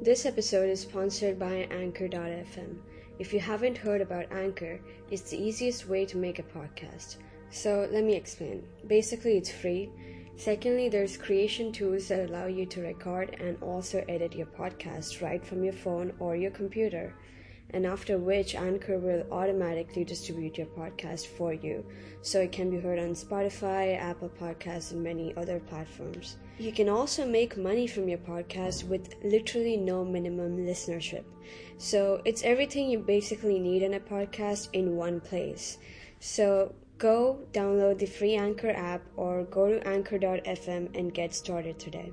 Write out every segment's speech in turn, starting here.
This episode is sponsored by Anchor.fm. If you haven't heard about Anchor, it's the easiest way to make a podcast. So let me explain. Basically, it's free. Secondly, there's creation tools that allow you to record and also edit your podcast right from your phone or your computer. And after which, Anchor will automatically distribute your podcast for you so it can be heard on Spotify, Apple Podcasts, and many other platforms. You can also make money from your podcast with literally no minimum listenership. So it's everything you basically need in a podcast in one place. So go download the free Anchor app or go to anchor.fm and get started today.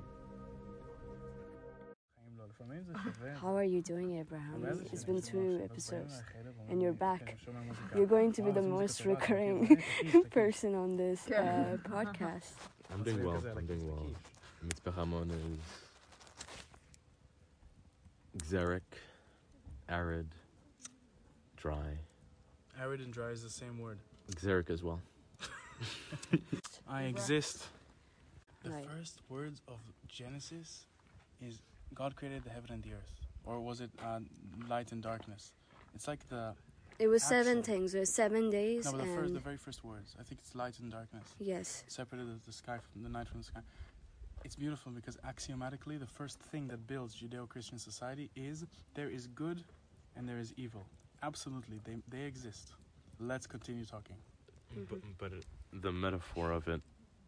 How are you doing, Abraham? It's been two episodes and you're back. You're going to be the most recurring person on this uh, podcast. I'm doing well. I'm doing well. Mitzpe Ramon is xeric, arid, dry. Arid and dry is the same word. Xeric as well. I exist. The first words of Genesis is God created the heaven and the earth. Or was it uh, light and darkness? It's like the It was seven things. It was seven days, no, but the first, the very first words. I think it's light and darkness. yes, Separated the, the sky from the night from the sky. It's beautiful because axiomatically, the first thing that builds Judeo-Christian society is there is good and there is evil. Absolutely, they they exist. Let's continue talking. But, but it, the metaphor of it,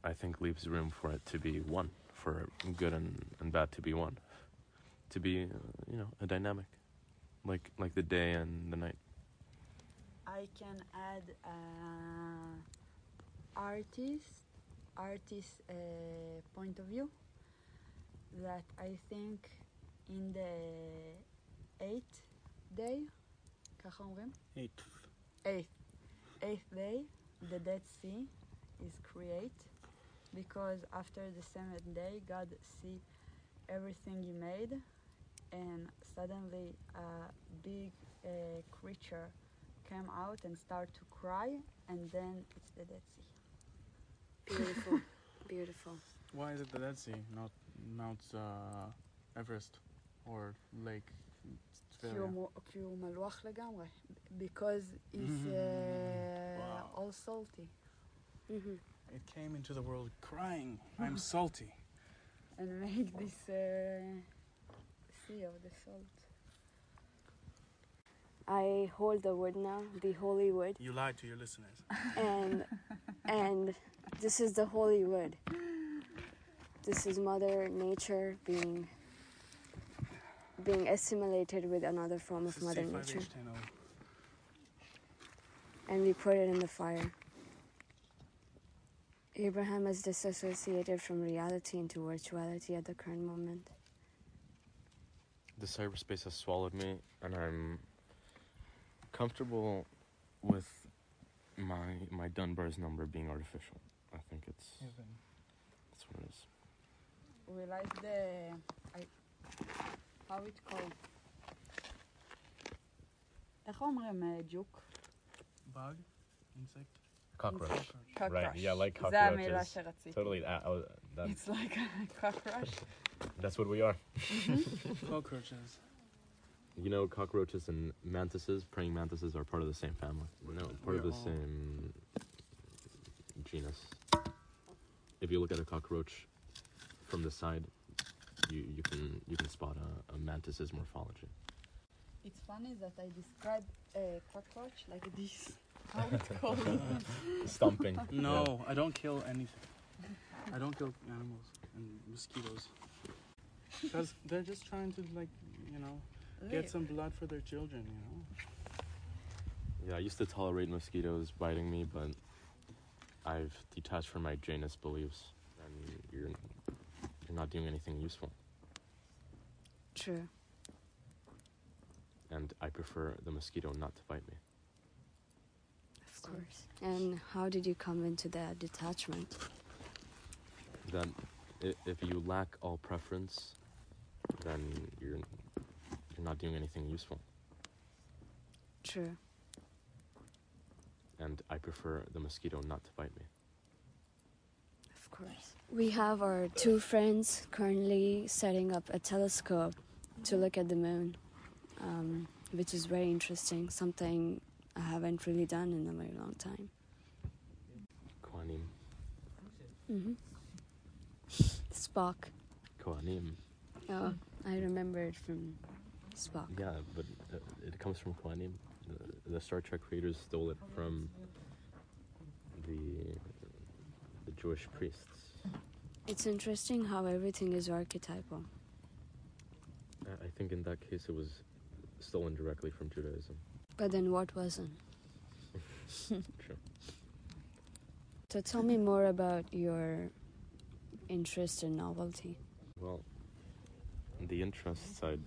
I think, leaves room for it to be one, for good and, and bad to be one, to be, uh, you know, a dynamic, like like the day and the night. I can add uh, artist artist uh, point of view that I think in the eighth day, ככה אומרים? Eight. eighth eighth day the Dead Sea is create because after the seventh day God see everything he made and suddenly a big uh, creature came out and start to cry and then it's the Dead Sea. beautiful, beautiful. Why is it the Dead Sea, not Mount uh, Everest or Lake כי Tveria? הוא מו- כי הוא מלוח לגמרי. because it's uh, Wow. all salty hmm It came into the world crying, I'm salty. and make this uh, sea of the salt. I hold the wood now, the holy wood, You lied to your listeners. and and this is the holy wood. This is Mother Nature being being assimilated with another form of Mother C5H10O. Nature, and we put it in the fire. Abraham is disassociated from reality into virtuality at the current moment The cyberspace has swallowed me, and I'm comfortable with my my Dunbar's number being artificial. I think it's that's what it is. We like the I, how it called. איך אומרים אה, ג'וק? Bug? Insect? Cockroach. cockroach. Right, yeah, like זה המילה cockroaches. שרציתי. Totally. Uh, uh, that, It's like a cockroach. that's what we are. Mm-hmm. Cockroaches. You know, cockroaches and mantises, praying mantises, are part of the same family. No, part of We're the all- same genus. If you look at a cockroach from the side, you, you can you can spot a, a mantis's morphology. It's funny that I describe a cockroach like this. How it called? Stomping. No, I don't kill anything. I don't kill animals and mosquitoes. Because they're just trying to, like, you know, get some blood for their children, you know? Yeah, I used to tolerate mosquitoes biting me, but I've detached from my Janus beliefs, and you're you're not doing anything useful. True. And I prefer the mosquito not to bite me. Of course. And how did you come into that detachment? That i- if you lack all preference, then you're you're not doing anything useful. True. And I prefer the mosquito not to bite me. Of course. We have our two friends currently setting up a telescope to look at the moon, um, which is very interesting. Something I haven't really done in a very long time. Kohanim. hmm Spock. Kohanim. Oh, I remember it from Spock. Yeah, but uh, it comes from Kohanim. The, the Star Trek creators stole it from the the Jewish priests. It's interesting how everything is archetypal. I think in that case it was stolen directly from Judaism. But then what wasn't? True. So tell me more about your interest in novelty. Well, the interest side,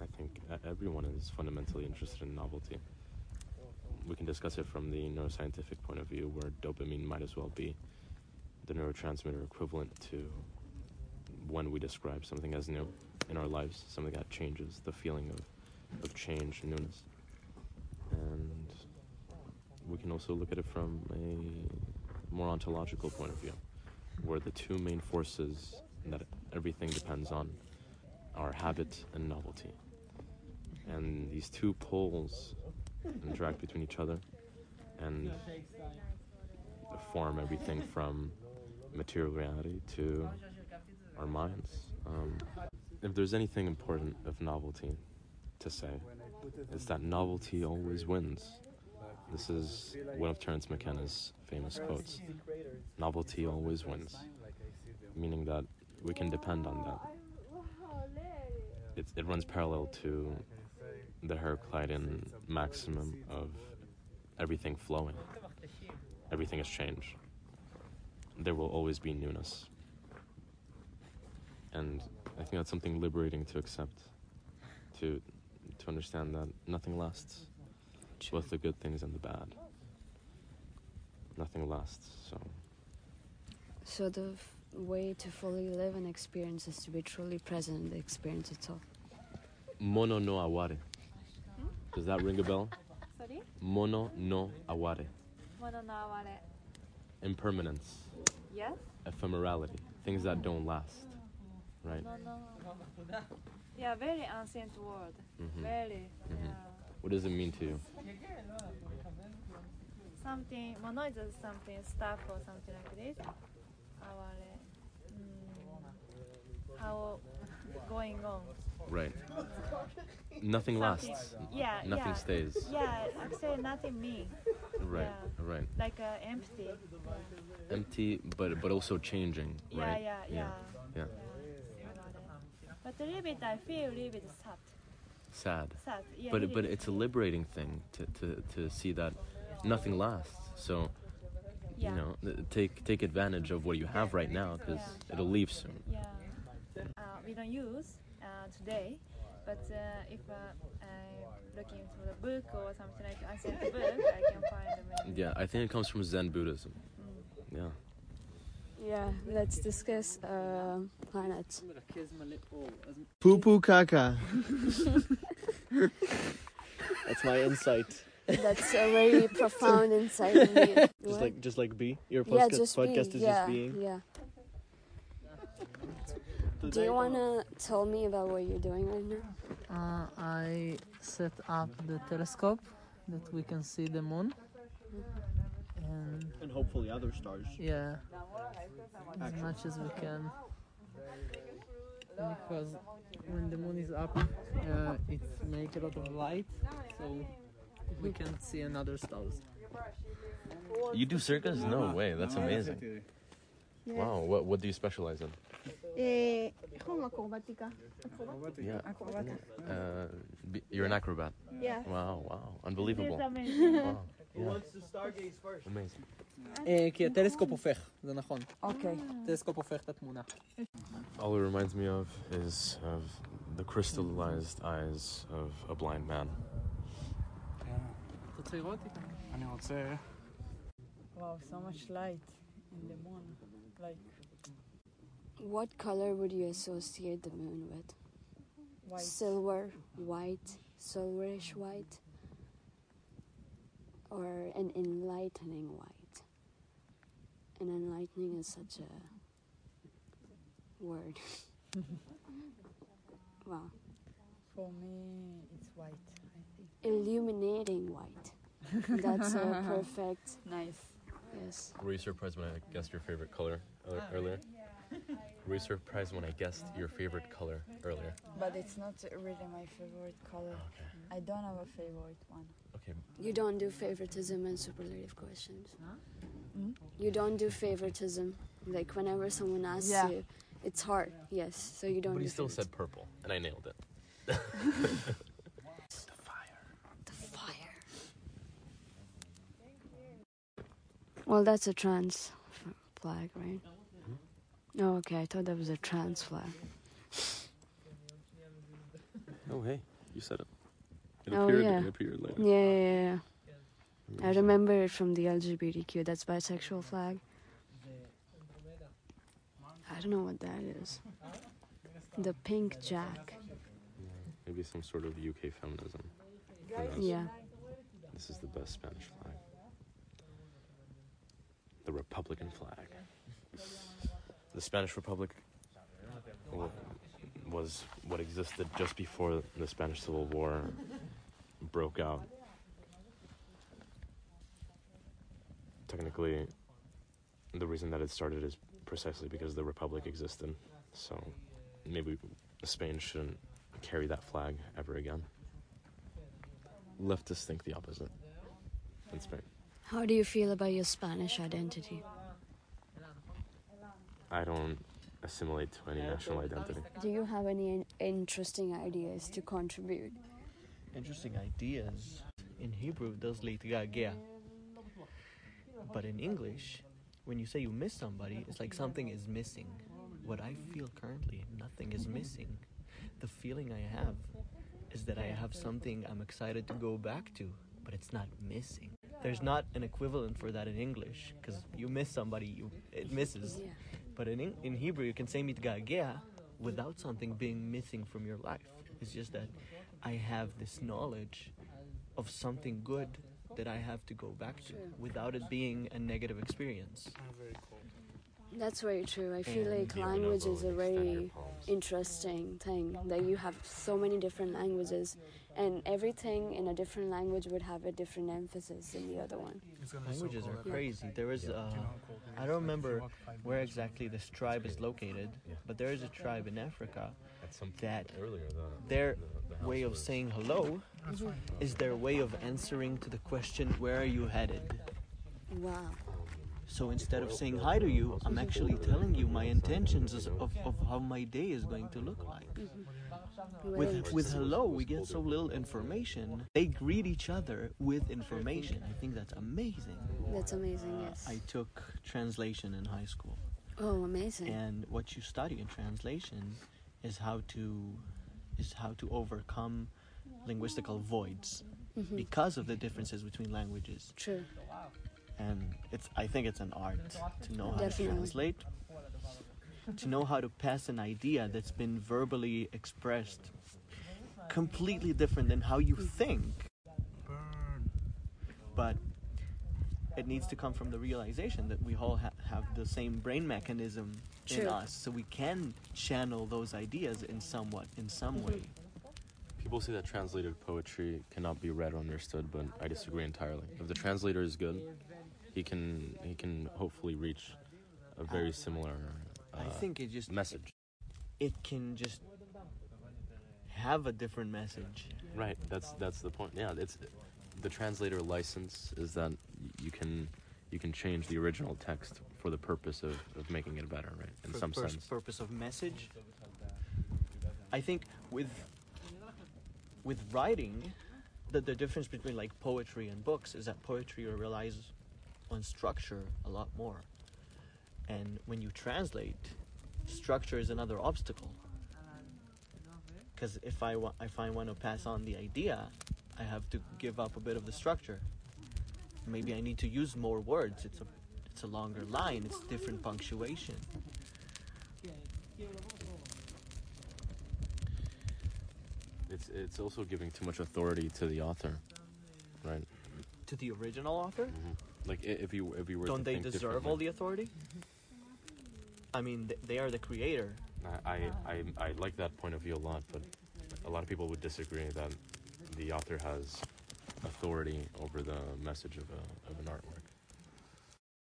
I think everyone is fundamentally interested in novelty. We can discuss it from the neuroscientific point of view, where dopamine might as well be the neurotransmitter equivalent to when we describe something as new in our lives, something that changes, the feeling of, of change, newness. And we can also look at it from a more ontological point of view, where the two main forces that everything depends on are habit and novelty. And these two poles interact between each other and form everything from material reality to our minds. Um, if there's anything important of novelty to say, it's that novelty always wins. This is one of Terence McKenna's famous quotes. Novelty always wins, meaning that we can depend on that. It, it runs parallel to the Heraclitean maximum of everything flowing. Everything is change. There will always be newness. And I think that's something liberating to accept, to to understand that nothing lasts, both the good things and the bad. Nothing lasts. So So the f- way to fully live an experience is to be truly present in the experience itself. mono no aware. Does that ring a bell? Sorry? Mono no aware. Mono no aware. Impermanence, Yes? ephemerality, things that don't last. Right? No, no. Yeah, very ancient word. Mhm. Very. Mhm. Yeah. What does it mean to you? Something, mono is something, stuff or something like this. Aware. How going on. Right. Nothing lasts. Yeah, Nothing yeah. stays. Yeah, actually nothing me. Right. Yeah. Right. Like uh, empty. Yeah. Empty, but but also changing. Right. yeah, yeah. Yeah. yeah. But a little bit, I feel a little bit sad. Sad. Sad. Yeah, But but it's a liberating thing to, to, to see that nothing lasts. So yeah. you know, take take advantage of what you have right now because it'll leave soon. Yeah, uh, we don't use uh, today, but uh, if uh, I'm looking into the book or something like ancient book, I can find many. Yeah, I think it comes from Zen Buddhism. Mm. Yeah. Yeah, let's discuss uh, planets. Poo poo caca. That's my insight. That's a very profound insight. in. Just What? like just like B. Your yeah, podcast, just podcast be, is yeah, just being. yeah. Do you wanna tell me about what you're doing right now? Uh, I set up the telescope that we can see the moon. And And hopefully other stars. yeah, as much as we can. Because when the moon is up, uh, it makes a lot of light, so we can see another stars. You do circus? No way. That's amazing. Wow. What what do you specialize in? Eh, uh, you're an acrobat. Yeah. Wow, wow. Unbelievable. wow. Yeah. Amazing. אה, כי הטלסקופ הופך, זה נכון. אוקיי. הטלסקופ הופך את התמונה. All it reminds me of is of the crystallized eyes of a blind man. אתה רוצה לראות אני רוצה... וואו, so much light in the moon. Like... What color would you associate the moon with? white. Silver, white, silverish white, or an enlightening white? An enlightening is such a word. wow. For me, it's white. I think. Illuminating white. That's a perfect. Nice. Yes. Were you surprised when I guessed your favorite color uh, ear- earlier? Were you surprised when I guessed your favorite color earlier? But it's not really my favorite color. Okay. I don't have a favorite one. Okay. You don't do favoritism and superlative questions. Mm? You don't do favoritism. Like whenever someone asks Yeah. you, it's hard. Yes. So you don't. But do he still favoritism. said purple, and I nailed it. The fire. The fire. Well, that's a trans flag, right? Oh, okay. I thought that was a trans flag. Oh, hey, you said it. It Oh, appeared, yeah. it appeared later. Yeah, yeah, yeah. I remember it from the LGBTQ. That's bisexual flag. I don't know what that is. The pink jack. Maybe some sort of UK feminism. Yeah. This is the best Spanish flag. The Republican flag. The Spanish Republic was what existed just before the Spanish Civil War broke out. Technically, the reason that it started is precisely because the Republic existed. So maybe Spain shouldn't carry that flag ever again. Leftists think the opposite in Spain. How do you feel about your Spanish identity? I don't assimilate to any national identity. Do you have any interesting ideas to contribute? Interesting ideas. In Hebrew, does litgagea. But in English, when you say you miss somebody, it's like something is missing. What I feel currently, nothing is missing. The feeling I have is that I have something I'm excited to go back to, but it's not missing. There's not an equivalent for that in English, because you miss somebody, you it misses. Yeah. But in, in Hebrew, you can say mitgagea without something being missing from your life. It's just that I have this knowledge of something good that I have to go back to without it being a negative experience. Ah, That's very true. I feel And like language is a very interesting thing that you have so many different languages and everything in a different language would have a different emphasis than the other one It's gonna be so Languages are crazy. There is, Do you uh, know how cool it I don't remember where exactly this tribe is located, but there is a tribe in Africa. At some point that earlier, Their the, the way of saying hello That's fine. is their way of answering to the question, Where are you headed? wow So instead of saying hi to you, I'm actually telling you my intentions of, of how my day is going to look like. Great. With, with hello, we get so little information. They greet each other with information. I think that's amazing. that's amazing yes I took translation in high school, oh amazing and what you study in translation is how to is how to overcome linguistical voids Mhm. because of the differences between languages. true and it's I think it's an art to know how Definitely. to translate, to know how to pass an idea that's been verbally expressed completely different than how you think, Burn. but it needs to come from the realization that we all ha- have the same brain mechanism in us, so we can channel those ideas in somewhat in some way. People say that translated poetry cannot be read or understood, but I disagree entirely. If the translator is good, he can he can hopefully reach a very similar I uh, think it just message. it can just have a different message. Right. That's that's the point. Yeah. It's the translator license is that you can you can change the original text for the purpose of, of making it better, right? In for some pur- sense. purpose of message. I think with with writing, the the difference between like poetry and books is that poetry relies on structure a lot more, and when you translate, structure is another obstacle. Because if I wa- if I want to pass on the idea, I have to give up a bit of the structure. Maybe I need to use more words. It's a it's a longer line. It's different punctuation. It's it's also giving too much authority to the author, right? To the original author, hmm Like if you if you were don't they deserve all the authority? I mean, th- they are the creator. I, I, ah. I, I like that point of view a lot, but a lot of people would disagree that the author has authority over the message of, a, of an artwork.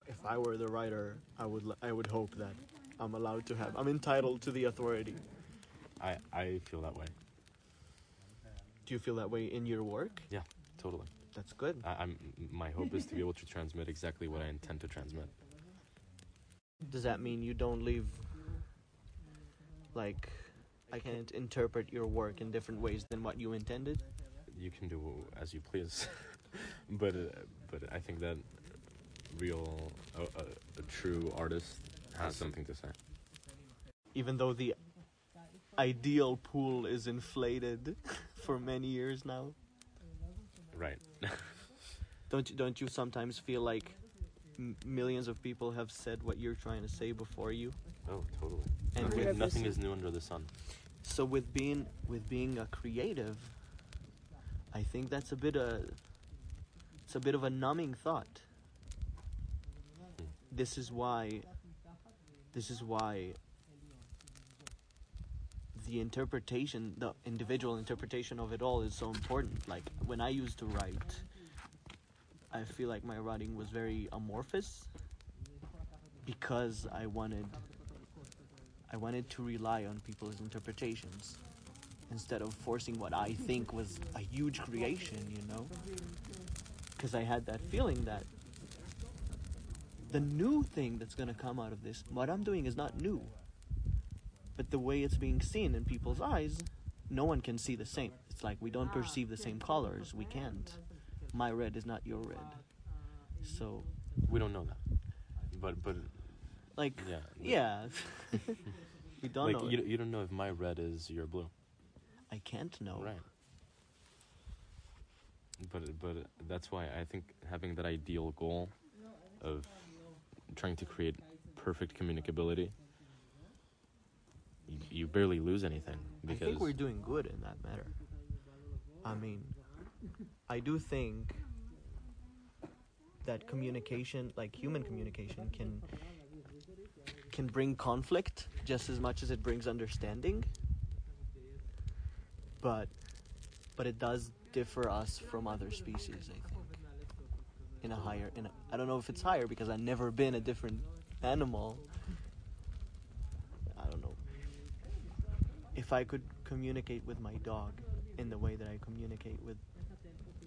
If I were the writer, I would l- I would hope that I'm allowed to have I'm entitled to the authority. I, I feel that way. Do you feel that way in your work? Yeah, totally. That's good. I, I'm my hope is to be able to transmit exactly what I intend to transmit. Does that mean you don't leave like I can't interpret your work in different ways than what you intended? You can do as you please, but uh, but I think that real a, a, a true artist has something to say. Even though the ideal pool is inflated for many years now. Right. Don't you, don't you sometimes feel like m- millions of people have said what you're trying to say before you? Oh, totally. And Nothing, with, nothing is new under the sun. so with being with being a creative, I think that's a bit a it's a bit of a numbing thought. Hmm. This is why this is why the interpretation, the individual interpretation of it all is so important. Like when I used to write, I feel like my writing was very amorphous because I wanted I wanted to rely on people's interpretations instead of forcing what I think was a huge creation, you know? Because I had that feeling that the new thing that's going to come out of this, what I'm doing is not new. But the way it's being seen in people's eyes, no one can see the same. It's like we don't perceive the same colors. We can't. My red is not your red. So, We don't know that. But but like, yeah. yeah. we don't like know. you, you don't know if my red is your blue. I can't know. Right. But but that's why I think having that ideal goal of trying to create perfect communicability, you, you barely lose anything I because think we're doing good in that matter. I mean, I do think that communication, like human communication, can can bring conflict just as much as it brings understanding. But but it does differ us from other species, I think. In a higher in I don't know if it's higher because I've never been a different animal. I don't know. If I could communicate with my dog in the way that I communicate with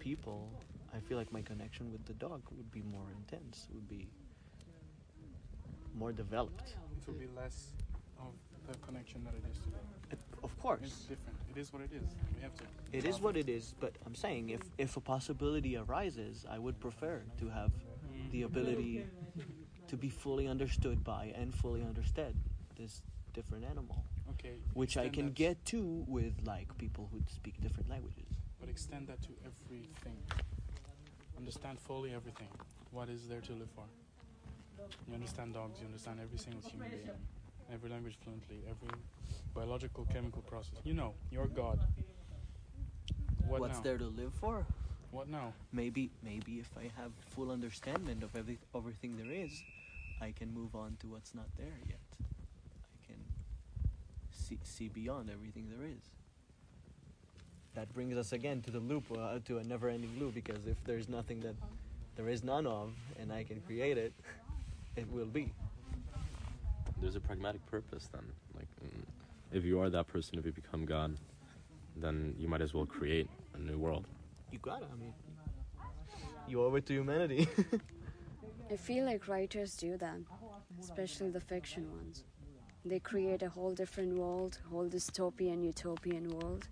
people, I feel like my connection with the dog would be more intense, would be more developed. It will be less of the connection that it is today. It, of It's course, different. It is what it is. We have to. it is what it is, but I'm saying if, if a possibility arises, I would prefer to have the ability to be fully understood by and fully understood this different animal, Okay. which I can get to with like people who speak different languages. Extend that to everything. Understand fully everything. What is there to live for? You understand dogs, you understand every single human being, every language fluently, every biological, chemical process. You know, you're God. What What's now? there to live for? What now? Maybe, maybe if I have full understanding of every, everything there is, I can move on to what's not there yet. I can see, see beyond everything there is. That brings us again to the loop, uh, to a never-ending loop. Because if there's nothing that there is none of, and I can create it, it will be. there's a pragmatic purpose then. Like mm, if you are that person, if you become God, then you might as well create a new world. You gotta. I mean, you owe it to humanity. I feel like writers do that, especially the fiction ones. They create a whole different world, whole dystopian, utopian world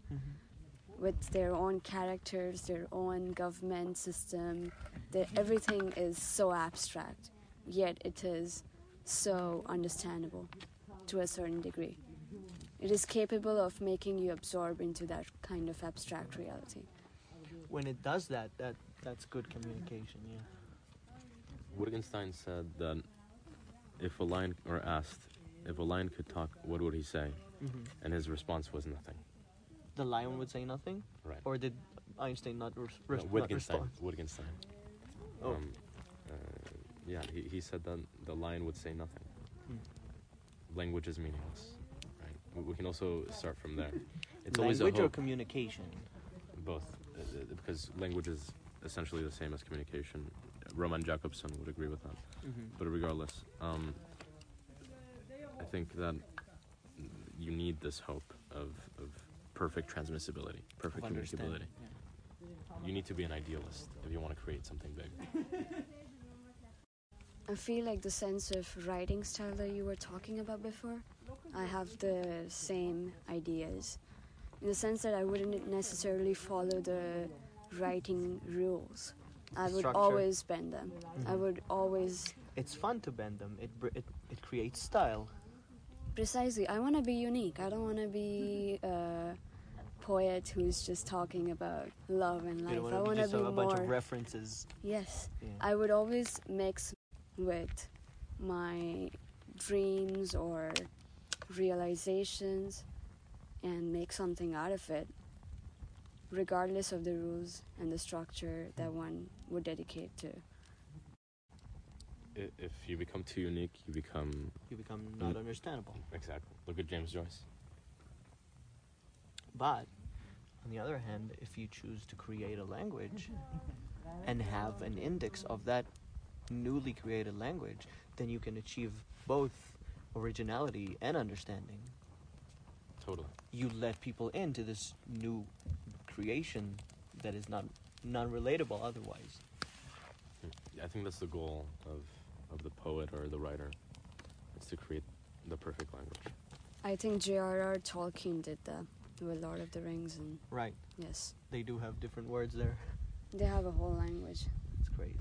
with their own characters, their own government system. Their, everything is so abstract, yet it is so understandable to a certain degree. It is capable of making you absorb into that kind of abstract reality. when it does that, that that's good communication. Yeah. Wittgenstein said that if a lion, or asked, if a lion could talk, what would he say? hmm And his response was nothing. The lion would say nothing, Right. or did Einstein not, res- No, res- not Wittgenstein. respond? Wittgenstein. Oh. Um, uh, yeah, he, he said that the lion would say nothing. Hmm. Language is meaningless. Right. We, we can also start from there. It's always a language or communication. Both, uh, uh, because language is essentially the same as communication. Roman Jakobson would agree with that. Mm-hmm. But regardless, um, I think that you need this hope of, of perfect transmissibility, perfect communicability. You need to be an idealist if you want to create something big. I feel like the sense of writing style that you were talking about before, I have the same ideas. In the sense that I wouldn't necessarily follow the writing rules. I would Structure. always bend them. I Mhm. would always It's fun to bend them. It it, it creates style. precisely. I want to be unique. I don't want to be a poet who's just talking about love and You life. don't I want want to to just be have a bunch more. of references. yes, Yeah. I would always mix with my dreams or realizations and make something out of it, regardless of the rules and the structure that one would dedicate to. If you become too unique, you become you become not understandable. exactly. Look at James Joyce. But on the other hand, if you choose to create a language and have an index of that newly created language, then you can achieve both originality and understanding. Totally. You let people into this new creation that is not non-relatable otherwise. Hmm. I think that's the goal of, of the poet or the writer. It's to create the perfect language. I think J.R.R. Tolkien did that with Lord of the Rings, and Right. yes, They do have different words there. they have a whole language. It's crazy.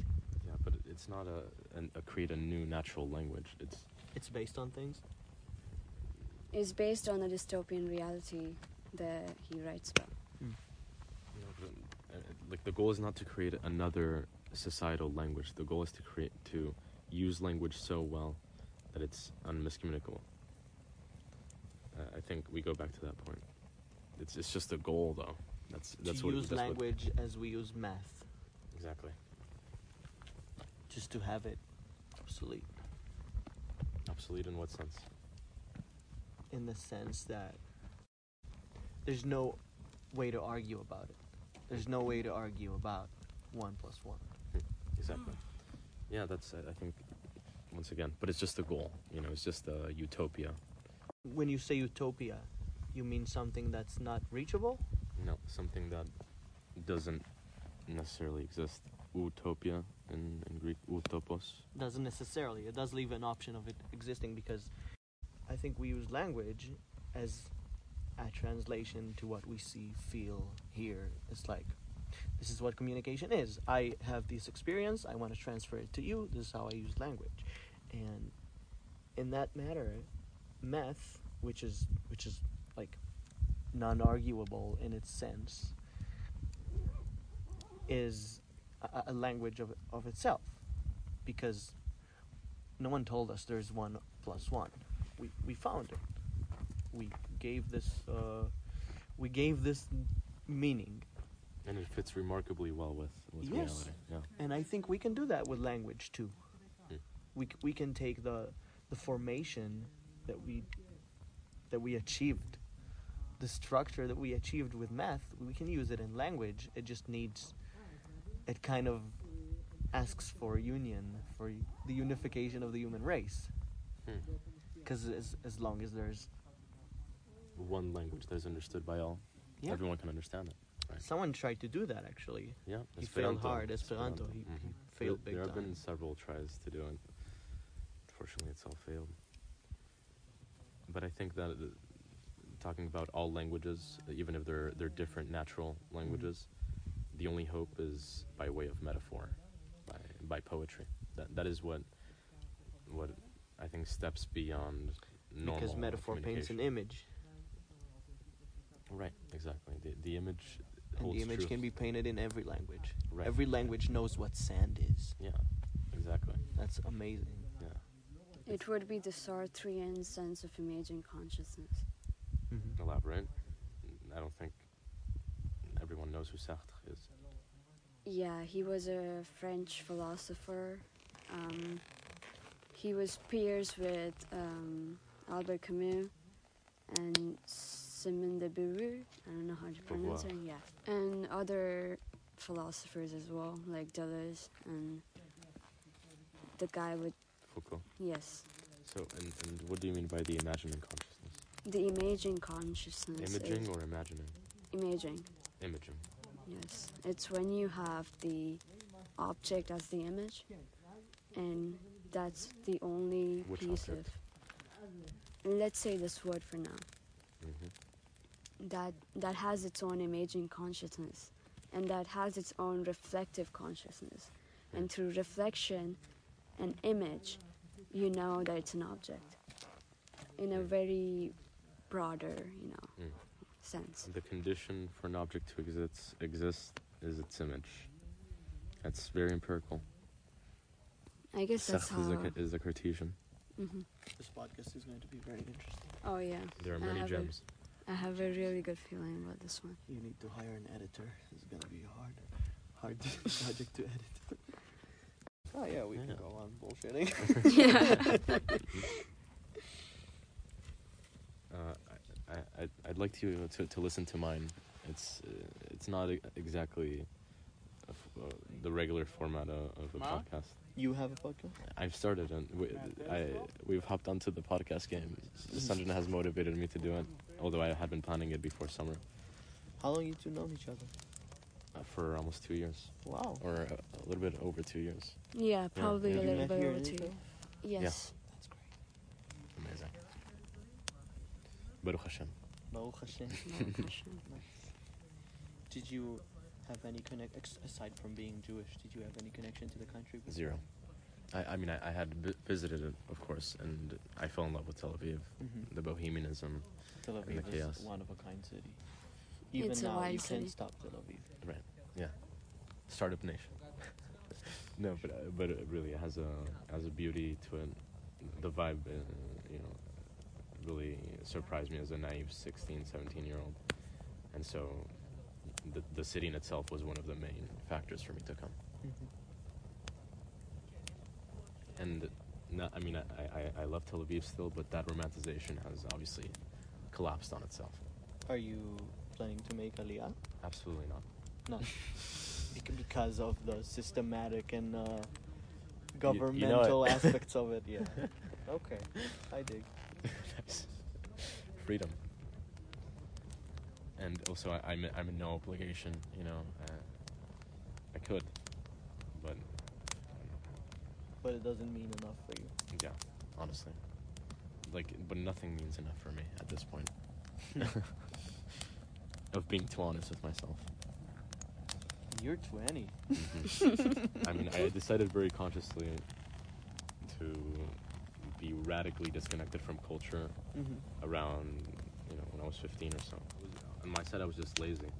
Yeah, but it's not a, an, a create a new natural language. It's It's based on things. It's based on a dystopian reality that he writes about. you know, the, uh, like the goal is not to create another societal language. The goal is to create to use language so well that it's unmiscommunicable. Uh, I think we go back to that point. It's it's just a goal though. That's that's to what use that's what- language as we use math, exactly. just to have it obsolete. Obsolete in what sense? in the sense that there's no way to argue about it. There's no way to argue about one plus one. Hmm. Exactly. Yeah, that's I I think once again, but it's just a goal. You know, it's just a utopia. When you say utopia, you mean something that's not reachable? No, something that doesn't necessarily exist. Utopia in, in Greek, utopos. Doesn't necessarily. It does leave an option of it existing because I think we use language as a translation to what we see, feel, hear. It's like this is what communication is. I have this experience. I want to transfer it to you. This is how I use language, and in that matter, math, which is which is like non-arguable in its sense, is a, a language of of itself, because no one told us there's one plus one. We we found it. We gave this uh, we gave this meaning, And it fits remarkably well with, with Yes. reality. Yeah. and I think we can do that with language too. Hmm. We we can take the the formation that we that we achieved, the structure that we achieved with math. We can use it in language. It just needs. It kind of asks for union, for the unification of the human race. Hmm. Because as, as long as there's One language that is understood by all. Yeah. Everyone can understand it. Right. someone tried to do that actually. Yeah. He failed hard, Esperanto. He- he Mhm. failed There- big There have been several tries to do it. Unfortunately, it's all failed. But I think that talking about all languages, uh, even if they're they're different natural languages, the only hope is by way of metaphor, by by poetry. That that is what what I think steps beyond normal because metaphor paints an image, Right, exactly. The the image and the image truth. can be painted in every language. Right. Every language knows what sand is. Yeah, exactly. That's amazing. Yeah. It would be the Sartrean sense of image and consciousness. Mm-hmm. Elaborate. I don't think everyone knows who Sartre is. Yeah, he was a French philosopher. Um, he was peers with um, Albert Camus, and Simone de Beauvoir. I don't know how to pronounce. Beauvoir. Yeah, and other philosophers as well, like Deleuze and the guy with Foucault. yes, So, and, and what do you mean by the imagining consciousness? The imaging consciousness. Imaging or imagining? imaging. Imaging. Yes, it's when you have the object as the image, and that's the only Which piece object? of. Let's say this word for now. hmm That that has its own imaging consciousness, and that has its own reflective consciousness, and through reflection, and image, you know that it's an object. In a very broader, you know, Mm. sense. The condition for an object to exist exist is its image. That's very empirical. I guess that's Sartre is a, is a Cartesian. hmm This podcast is going to be very interesting. Oh yeah. There are many have gems. A, I have a really good feeling about this one. You need to hire an editor. It's gonna be a hard, hard project to edit. oh yeah, we Yeah. can go on bullshitting. Uh, I, I, I'd- I'd like you to, to listen to mine. It's uh, it's not e- exactly a f- uh, the regular format of, of a Ma? podcast. you have a podcast? I've started and we, I we've hopped onto the podcast game. Sanjana has motivated me to do it, although I had been planning it before summer How long you two known each other? uh, for almost two years, Wow. or a, a little bit over two years. Yeah, probably Yeah. a little met bit over two. Yes. That's great. Amazing. Baruch Hashem. Baruch Hashem. Did you have any connect aside from being Jewish? Did you have any connection to the country? before? Zero. I, I mean, I, I had vi- visited it, of course, and I fell in love with Tel Aviv, Mhm. the bohemianism. Tel and the Aviv is chaos. one of a kind city. Even It's a now, wild you city. can't stop Tel Aviv. Yeah, startup nation. no, but uh, but it really has a has a beauty to it. The vibe, uh, you know, really surprised me as a naive 16, 17 year old, and so the the city in itself was one of the main factors for me to come. Mm-hmm. And not, I mean, I, I, I love Tel Aviv still, but that romanticization has obviously collapsed on itself. Are you planning to make Aliyah? Absolutely not. No. Because of the systematic and uh, you know governmental aspects of it. Yeah. Okay. I dig. Nice. Freedom. And also, I, I'm, I'm in no obligation, you know. Uh, I could, but But it doesn't mean enough for you. yeah, honestly. Like, but nothing means enough for me at this point. of being too honest with myself. You're 20. Mhm. I mean, I decided very consciously to be radically disconnected from culture Mm-hmm. around, you know, when I was 15 or so. On my side, I was just lazy,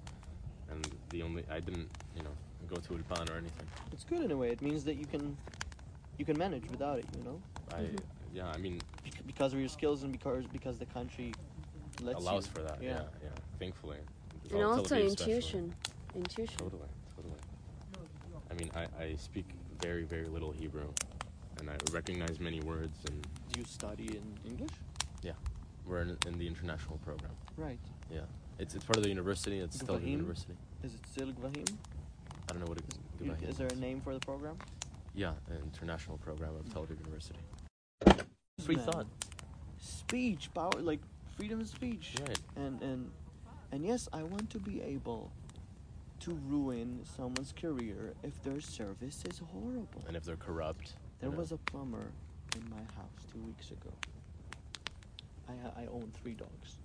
and the only I didn't, you know, go to Ulpan or anything. It's good in a way. It means that you can you can manage without it. You know, I, Mhm. yeah, I mean, Bec- because of your skills and because because the country lets allows you. for that. Yeah, yeah. Thankfully, And Tel also Aviv especially. intuition. Intuition. Totally, totally. I mean, I, I speak very, very little Hebrew, and I recognize many words, and Do you study in English? Yeah, we're in, in the international program. Right. Yeah, it's it's part of the university. It's still a Gvahim? university. Is it still Gvahim? I don't know what it Is, Gvahim is there a name for the program? Yeah, an international program of Tel Aviv University. Free Man. thought. Speech, power, like freedom of speech. Right. And and and yes, I want to be able to ruin someone's career if their service is horrible. And if they're corrupt, There was a plumber in my house two weeks ago. I ha- I own three dogs.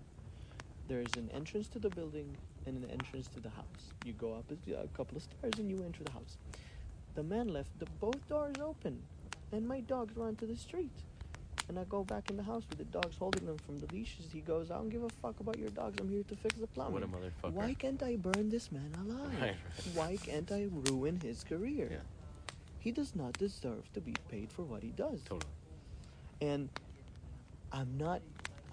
There is an entrance to the building and an entrance to the house. You go up a a couple of stairs and you enter the house. The man left the both doors open, and my dogs run to the street. And I go back in the house with the dogs holding them from the leashes. He goes, "I don't give a fuck about your dogs. I'm here to fix the plumbing." What a motherfucker. Why can't I burn this man alive? Right, right. Why can't I ruin his career? Yeah. He does not deserve to be paid for what he does. Totally. And I'm not,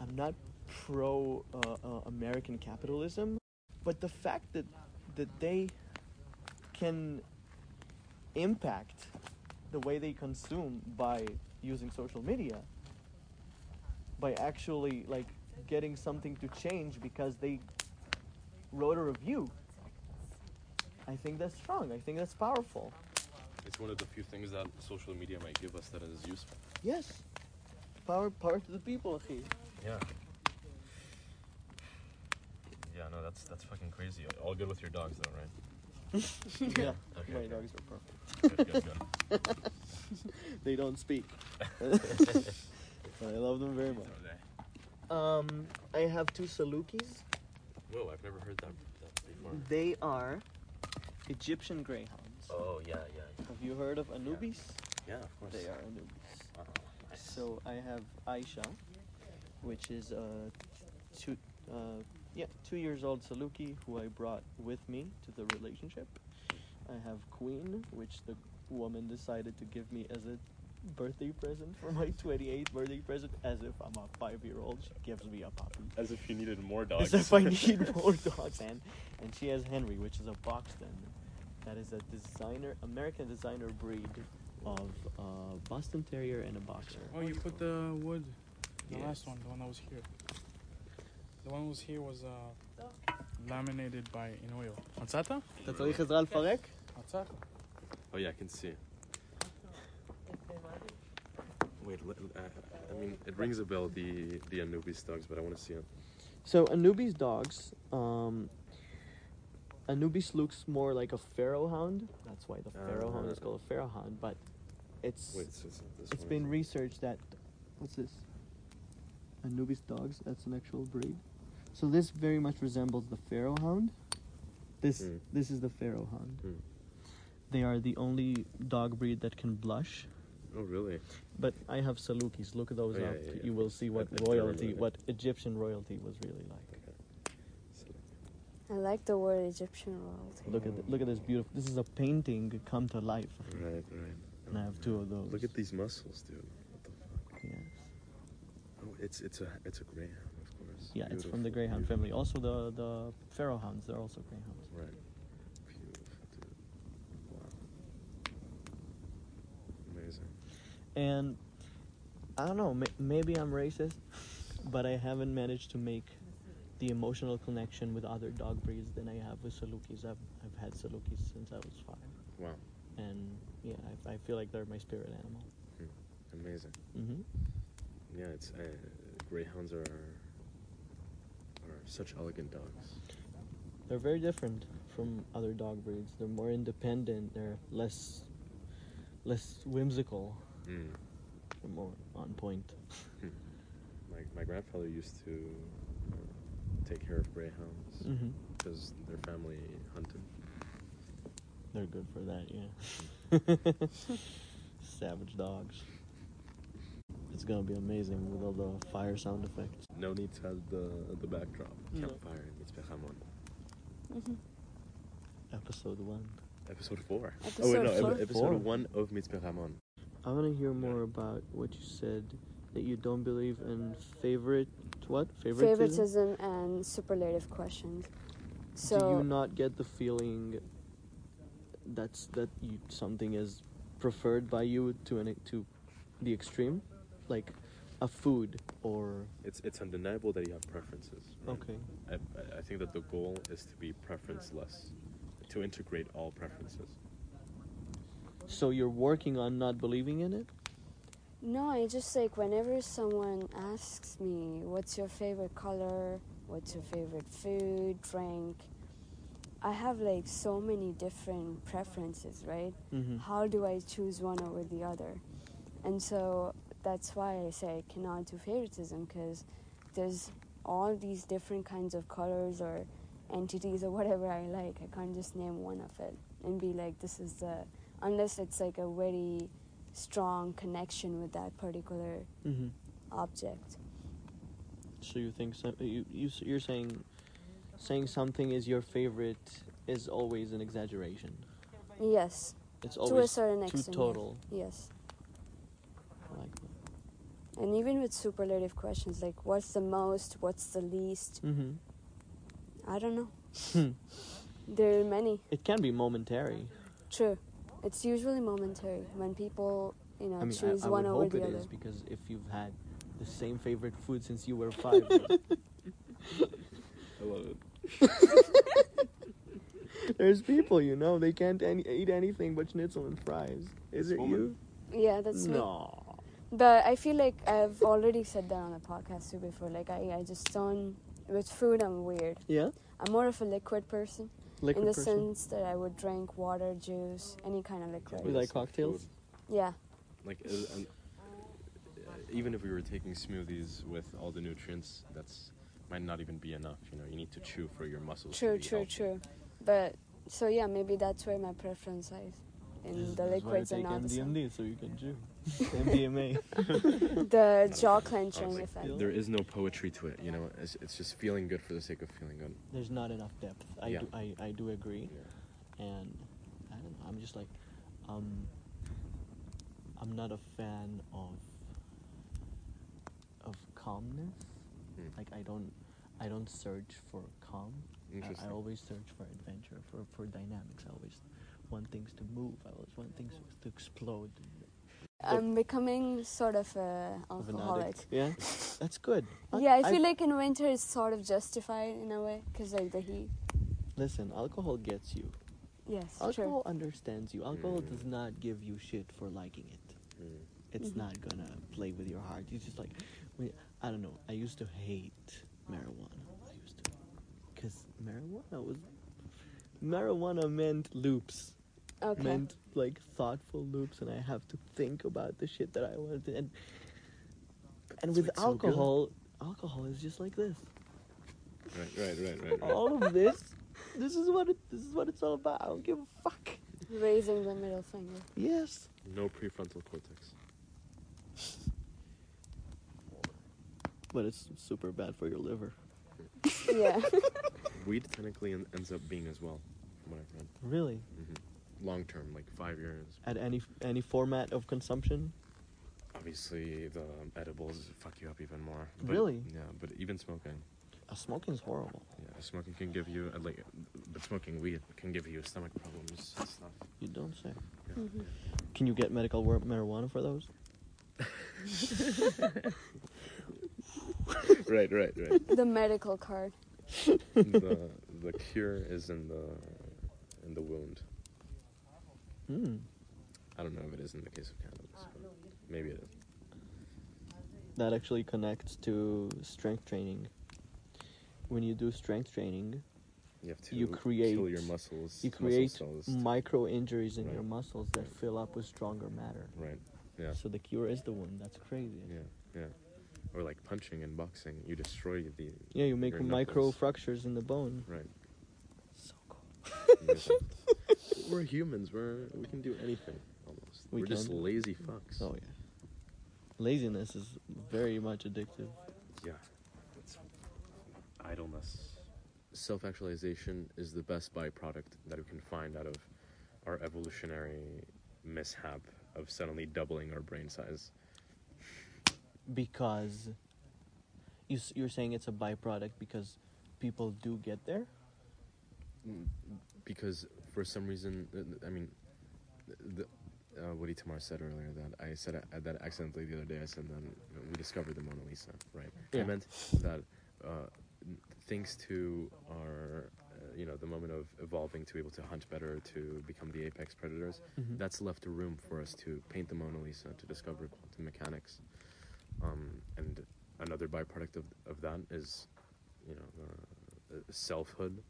I'm not pro uh, uh, American capitalism, but the fact that that they can impact the way they consume by using social media, by actually like getting something to change because they wrote a review. I think that's strong. I think that's powerful. It's one of the few things that social media might give us that is useful. Yes. Power power to the people, akhi. Yeah. Yeah, no, that's that's fucking crazy. All good with your dogs, though, right? yeah. Okay, My okay. dogs are perfect. Good, good, good. They don't speak. I love them very much. Um, I have two Salukis. Whoa, I've never heard that, that before. They are Egyptian greyhounds. Oh yeah, yeah, Have you heard of Anubis? yeah. Of course. They are Anubis. Oh, nice. So I have Aisha, which is a two, uh, yeah, two years old Saluki who I brought with me to the relationship. I have Queen, which the woman decided to give me as a birthday present for my 28th birthday present. As if I'm a five-year-old, she gives me a puppy. As if you needed more dogs. As if I need more dogs, and and she has Henry, which is a Boxton That is a designer, American designer breed of uh, Boston Terrier and a Boxer. Oh, you put the wood. The Yes. last one, the one that was here. The one that was here was uh, laminated by Inoyo. מצאת? אתה צריך עזרה לפרק? מצאת? Oh yeah, I can see. Wait, let, uh, I mean, it rings a bell. The the Anubis dogs, but I want to see it. So Anubis dogs, um, Anubis looks more like a pharaoh hound. That's why the pharaoh hound is Ah. called a pharaoh hound. But it's Wait, so, this it's one been is- researched that what's this? Anubis dogs. That's an actual breed. So this very much resembles the pharaoh hound. This Mm. this is the pharaoh hound. Mm. They are the only dog breed that can blush. Oh really? But I have Salukis. Look those Oh, yeah, up. yeah, yeah. You will see what I- I do remember royalty, what Egyptian royalty was really like. Okay. So, I like the word Egyptian royalty. Look at th- look at this beautiful. This is a painting come to life, right, right. and I have two of those. Look at these muscles, dude. What the fuck? Yes. Oh, it's it's a it's a greyhound, of course. Yeah, it's from the greyhound beautiful. family. Also, the the pharaoh hounds. They're also greyhounds. Right. Beautiful, dude. Wow. Amazing. And I don't know. Maybe I'm racist, but I haven't managed to make the emotional connection with other dog breeds than I have with Salukis. I've I've had Salukis since I was five, Wow. and yeah, I, I feel like they're my spirit animal. Amazing. hmm Yeah, it's uh, greyhounds are are such elegant dogs. They're very different from other dog breeds. They're more independent. They're less less whimsical. Mm. They're more on point. My my grandfather used to take care of greyhounds mm-hmm. because their family hunted. They're good for that, yeah. Mm-hmm. Savage dogs. It's gonna be amazing with all the fire sound effects. No need to have the the backdrop. No. Campfire in Mitzpe Ramon. Mm-hmm. Episode one. Episode four. oh wait, no, four? episode Four. one of Mitzpe Ramon. I want to hear more about what you said that you don't believe in favorite what favoritism. Favoritism and superlative questions. So Do you not get the feeling that's that you something is preferred by you to an to the extreme, like a food or It's it's undeniable that you have preferences. right? okay. I, I- I think that the goal is to be preferenceless, to integrate all preferences. So you're working on not believing in it. No, I just like whenever someone asks me, "What's your favorite color? What's your favorite food, drink?" I have like so many different preferences, right? Mm-hmm. How do I choose one over the other? And so that's why I say I cannot do favoritism because there's all these different kinds of colors or entities or whatever I like. I can't just name one of it and be like, this is the, unless it's like a very strong connection with that particular Mm-hmm. object. So you think some, you you you're saying saying something is your favorite is always an exaggeration. Yes, It's always to a certain extent. yes. total. Yes. Like. And even with superlative questions like, what's the most, what's the least, Mm-hmm. I don't know. Hmm. There are many. It can be momentary. True. It's usually momentary when people, you know, I mean, choose I, I one would over hope the it other. is because if you've had the same favorite food since you were five. I love it. There's people, you know, they can't any- eat anything but schnitzel and fries. Is This it woman. you? Yeah, that's me. No. But I feel like I've already said that on the podcast too before. Like I, I just don't with food. I'm weird. Yeah? I'm more of a liquid person Liquid in the person. sense that I would drink water, juice, any kind of liquid. You like cocktails? Yeah. Like, uh, and, uh, even if we were taking smoothies with all the nutrients, that's might not even be enough. You know, you need to chew for your muscles. to True, be true, healthy. true. But so yeah, maybe that's where my preference lies in the liquids and all the stuff. MDMA so you can chew. MDMA. the jaw clenching Honestly, effect. There is no poetry to it. You know, it's, it's just feeling good for the sake of feeling good. There's not enough depth. I Yeah. do I, I do agree. Yeah. And I don't know, I'm just like um I'm not a fan of of calmness. Hmm. Like I don't I don't search for calm. I, I always search for adventure, for, for dynamics. I always want things to move. I always want things to explode. I'm becoming sort of a Of an alcoholic. addict. Yeah, that's good. Yeah, I feel like in winter it's sort of justified in a way because like the heat. listen. Alcohol gets you. Yes, Alcohol true. understands you. Alcohol Mm. does not give you shit for liking it. Mm. It's Mhm. not gonna play with your heart. It's just like, I don't know. I used to hate marijuana. I used to, because marijuana was, marijuana meant loops, Okay. meant like thoughtful loops, and I have to think about the shit that I want. to- And and That's with what's so alcohol, alcohol is just like this. Right, right, right, right. right. All of this, this is what it. This is what it's all about. I don't give a fuck. Raising the middle finger. Yes. No prefrontal cortex. But it's super bad for your liver. Yeah. Weed technically en- ends up being as well, from what I've read. Really? hmm Long term, like five years. At any any format of consumption. Obviously, the edibles fuck you up even more. But, Really? Yeah, but even smoking. Uh, smoking's horrible. Yeah, smoking can give you uh, like, but smoking weed can give you stomach problems and stuff. You don't say. Yeah. Mhm. Can you get medical wor- marijuana for those? right, right, right. The medical card. the the cure is in the in the wound. Hmm. I don't know if it is in the case of cannabis. But maybe it is. That actually connects to strength training. When you do strength training, You have to You create- your muscles. you create cells. micro injuries in Right. your muscles that fill up with stronger matter. right. Yeah. So the cure is the one. That's crazy. Yeah. Yeah. Or like punching and boxing, you destroy the. Yeah, you make micro fractures in the bone. Right. So cool. Amazing. We're humans. We're we can do anything almost. We We are just lazy fucks. Oh yeah. Laziness is very much addictive. Yeah. It's idleness. Self actualization is the best byproduct that we can find out of our evolutionary mishap of suddenly doubling our brain size. Because you you're saying it's a byproduct because people do get there. Because for some reason, uh, I mean, the, uh, Woody Tamar said earlier that I said uh, that accidentally the other day. I said that we discovered the Mona Lisa, right? Yeah. I meant that uh, thanks to our, uh, you know, the moment of evolving to be able to hunt better, to become the apex predators, Mhm. that's left a room for us to paint the Mona Lisa, to discover quantum mechanics. Um, and another byproduct of, of that is, you know, uh, selfhood,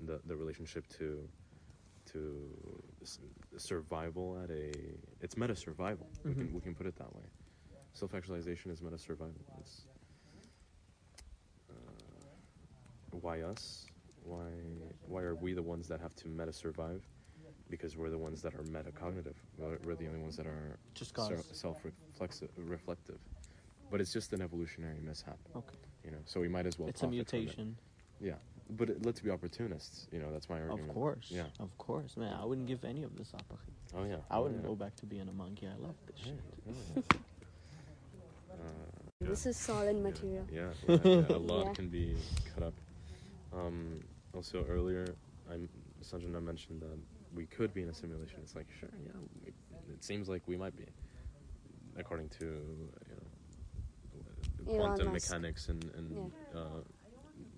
the, the relationship to to survival at a it's meta survival. We can Mhm. we can put it that way. Self actualization is meta survival. It's uh, why us? Why why are we the ones that have to meta survive? Because we're the ones that are metacognitive. We're, we're the only ones that are Just ser- self-reflexive, reflective. But it's just an evolutionary mishap, Okay. you know. So we might as well. It's a mutation. Yeah, but it, let's be opportunists. You know, that's my argument. Of course. Yeah. Of course, man. I wouldn't give any of this up. Achie. Oh yeah. I Oh, wouldn't yeah. go back to being a monkey. I love this Yeah, shit. oh, yeah. Uh, This is solid material. Yeah, yeah, yeah, a lot Yeah. can be cut up. Um, also earlier, I'm Sanjana mentioned that we could be in a simulation. It's like sure, yeah, we, it seems like we might be, according to you know, Elon quantum Musk. mechanics and and Yeah. uh,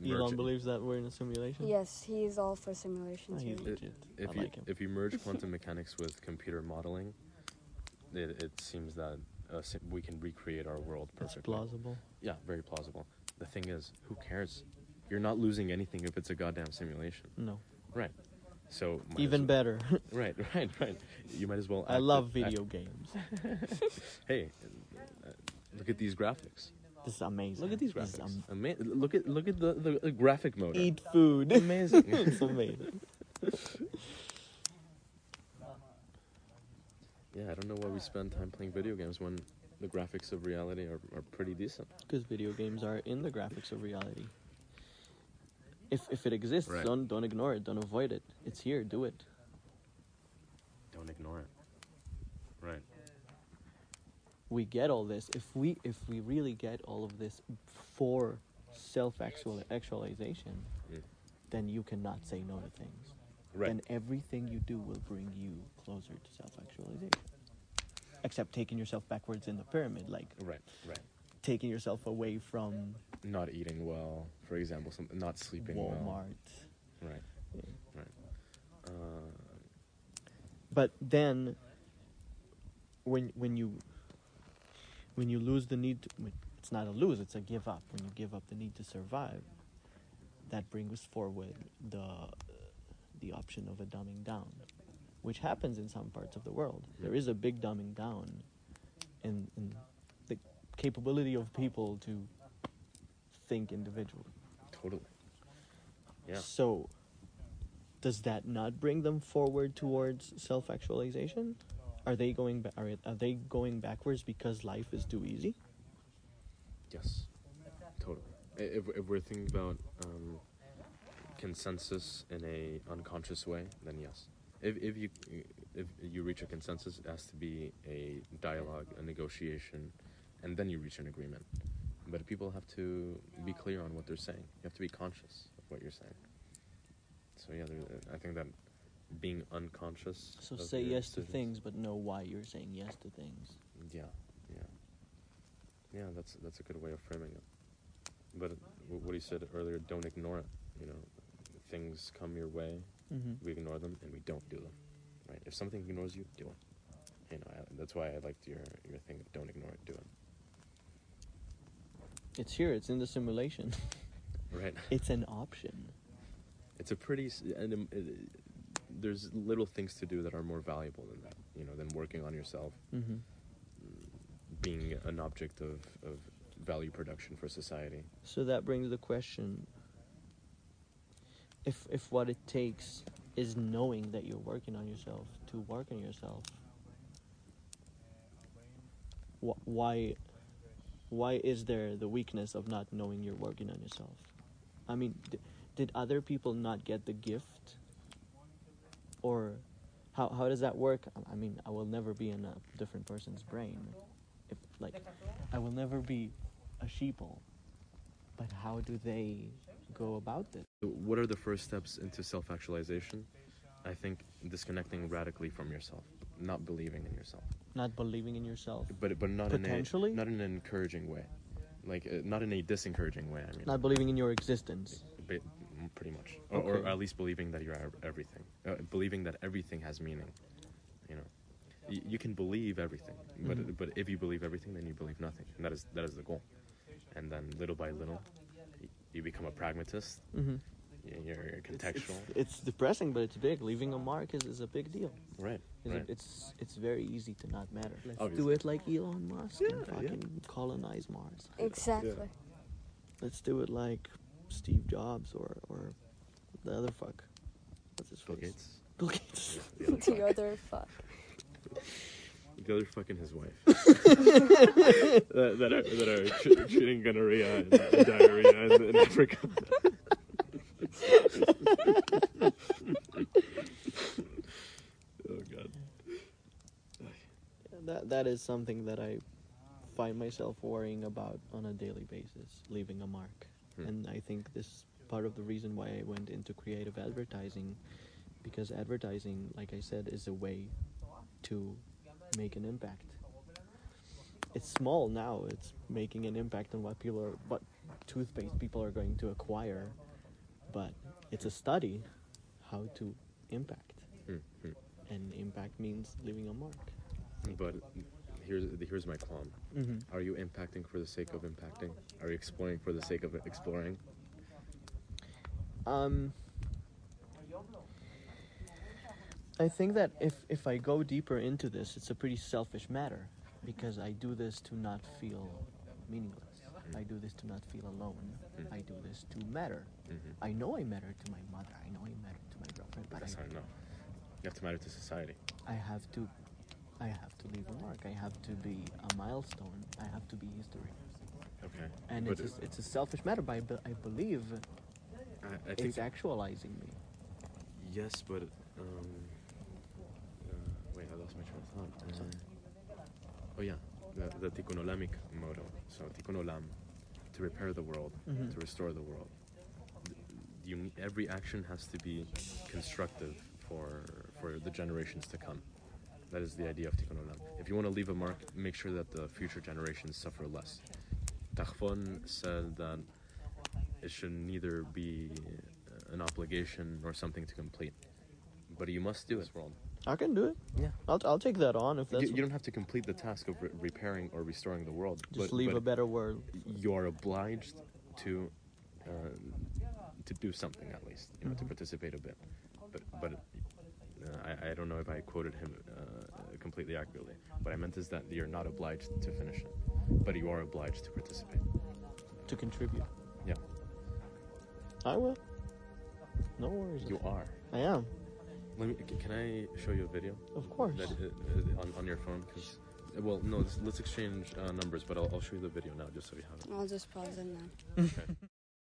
Elon merge- believes that we're in a simulation. Yes, he's all for Oh, simulations. he's really. legit. if I you like him. if you merge quantum mechanics with computer modeling, it, it seems that uh, sim- we can recreate our world That's perfectly. plausible. Yeah, very plausible. The thing is, who cares? You're not losing anything if it's a goddamn simulation, No, right? So might even as better. right, right, right. You might as well. I act love it- act- video games. hey, uh, look at these graphics. This is amazing. Look at these This is graphics. am- Ama- look at look at the, the, the graphic mode. eat food. Amazing. it's amazing. Yeah, I don't know why we spend time playing video games when the graphics of reality are, are pretty decent. Because video games are in the graphics of reality. If if it exists, Right. don't don't ignore it. Don't avoid it. It's here. Do it. Don't ignore it. We get all this. If we if we really get all of this for self actualization Mm. then you cannot say no to things. Right. Then everything you do will bring you closer to self actualization. Except taking yourself backwards in the pyramid, like Right. Right. taking yourself away from Not eating well, for example, some, not sleeping well. Walmart. Right. Yeah. Right. Uh, But then, when when you when you lose the need, to, it's not a lose; it's a give up. When you give up the need to survive, that brings forward the the option of a dumbing down, which happens in some parts of the world. There is a big dumbing down, in, in the capability of people to think individually. totally. Yeah. So, does that not bring them forward towards self-actualization? Are they going ba- are, are they going backwards because life is too easy? Yes. Totally. If, if we're thinking about um, consensus in a unconscious way, then yes. If, if you if you reach a consensus, it has to be a dialogue, a negotiation, and then you reach an agreement. But people have to be clear on what they're saying. You have to be conscious of what you're saying. So yeah, I think that being unconscious. So say yes to things, but know why you're saying yes to things. Yeah, yeah, yeah. That's that's a good way of framing it. But wh- what he said earlier, don't ignore it. You know, things come your way, Mm-hmm. we ignore them, and we don't do them. Right? If something ignores you, do it. You know, I, that's why I liked your your thing of don't ignore it, do it. It's here. It's in the simulation. Right? it's an option. It's a pretty. And um, there's little things to do that are more valuable than that. You know, than working on yourself, Mm-hmm. being an object of of value production for society. So that brings the question: if if what it takes is knowing that you're working on yourself to work on yourself, wh- why why is there the weakness of not knowing you're working on yourself? I mean, d- did other people not get the gift, or how how does that work? I- mean, I will never be in a different person's brain. If like, I will never be a sheeple. But how do they go about this? What are the first steps into self actualization? I think disconnecting radically from yourself, not believing in yourself, Not believing in yourself, but but not Potentially? in a not in an encouraging way, like uh, not in a disencouraging way. I mean, not believing in your existence. mm, pretty much, or, or at least believing that you're everything, uh, believing that everything has meaning. You know, y- you can believe everything, but Mhm. but if you believe everything, then you believe nothing, and that is that is the goal. And then little by little, y- you become a pragmatist. Mm-hmm. You're, you're contextual, it's, it's depressing, but it's big. Leaving a mark is, is a big deal. right? 'Cause Right. it, it's it's very easy to not matter. Let's do it like Elon Musk and Yeah, yeah. fucking colonize Mars. Exactly. Let's do it like Steve Jobs or or the other fuck. What's his Bill face? Gates. Bill Gates. The other the fuck. other fuck. The other fucking his wife. that, that are that are ch- treating gonorrhea and, and diarrhea in, in Africa. oh god. That that is something that I find myself worrying about on a daily basis, leaving a mark. Hmm. And I think this is part of the reason why I went into creative advertising because advertising, like I said, is a way to make an impact. it's small now. It's making an impact on what people are, what toothpaste people are going to acquire, but it's a study how to impact, Mhm. and impact means leaving a mark. But here's here's my qualm. Mm-hmm. Are you impacting for the sake of impacting? Are you exploring for the sake of exploring? Um, I think that if if I go deeper into this, it's a pretty selfish matter because I do this to not feel meaningless. I do this to not feel alone. Mhm. I do this to matter. Mm-hmm. I know I matter to my mother. I know I matter to my girlfriend, but That's I, not enough. You have to matter to society. I have to I have to leave a mark. I have to be a milestone. I have to be history. Okay. And but it's a, it's a selfish matter, but I, be, I believe I, I think it's actualizing me. yes, but um, uh, wait, I lost my train of thought. Uh, oh yeah, the, the Tikkun Olamic motto. So Tikkun Olam, to repair the world, Mhm. to restore the world. You, every action has to be constructive for for the generations to come. That is the idea of Tikkun Olam. If you want to leave a mark, make sure that the future generations suffer less. Tarfon said that it should neither be uh, an obligation nor something to complete, but you must do it. World. I can do it. Yeah. I'll, I'll take that on if that's You, you don't have to complete the task of re- repairing or restoring the world. just but, leave but a better world. You are obliged to uh, to do something at least, you know, to Mhm. participate a bit. But but uh, I, I don't know if I quoted him uh, completely accurately. What I meant is that you're not obliged to finish it, but you are obliged to participate. to contribute. Yeah. I will. No worries. You are. I am. Let me. Can I show you a video? Of course. That, uh, on, on your phone? 'Cause- well, no. Let's, let's exchange uh, numbers, but I'll, I'll show you the video now, just so you have it. I'll just pause it now. Okay.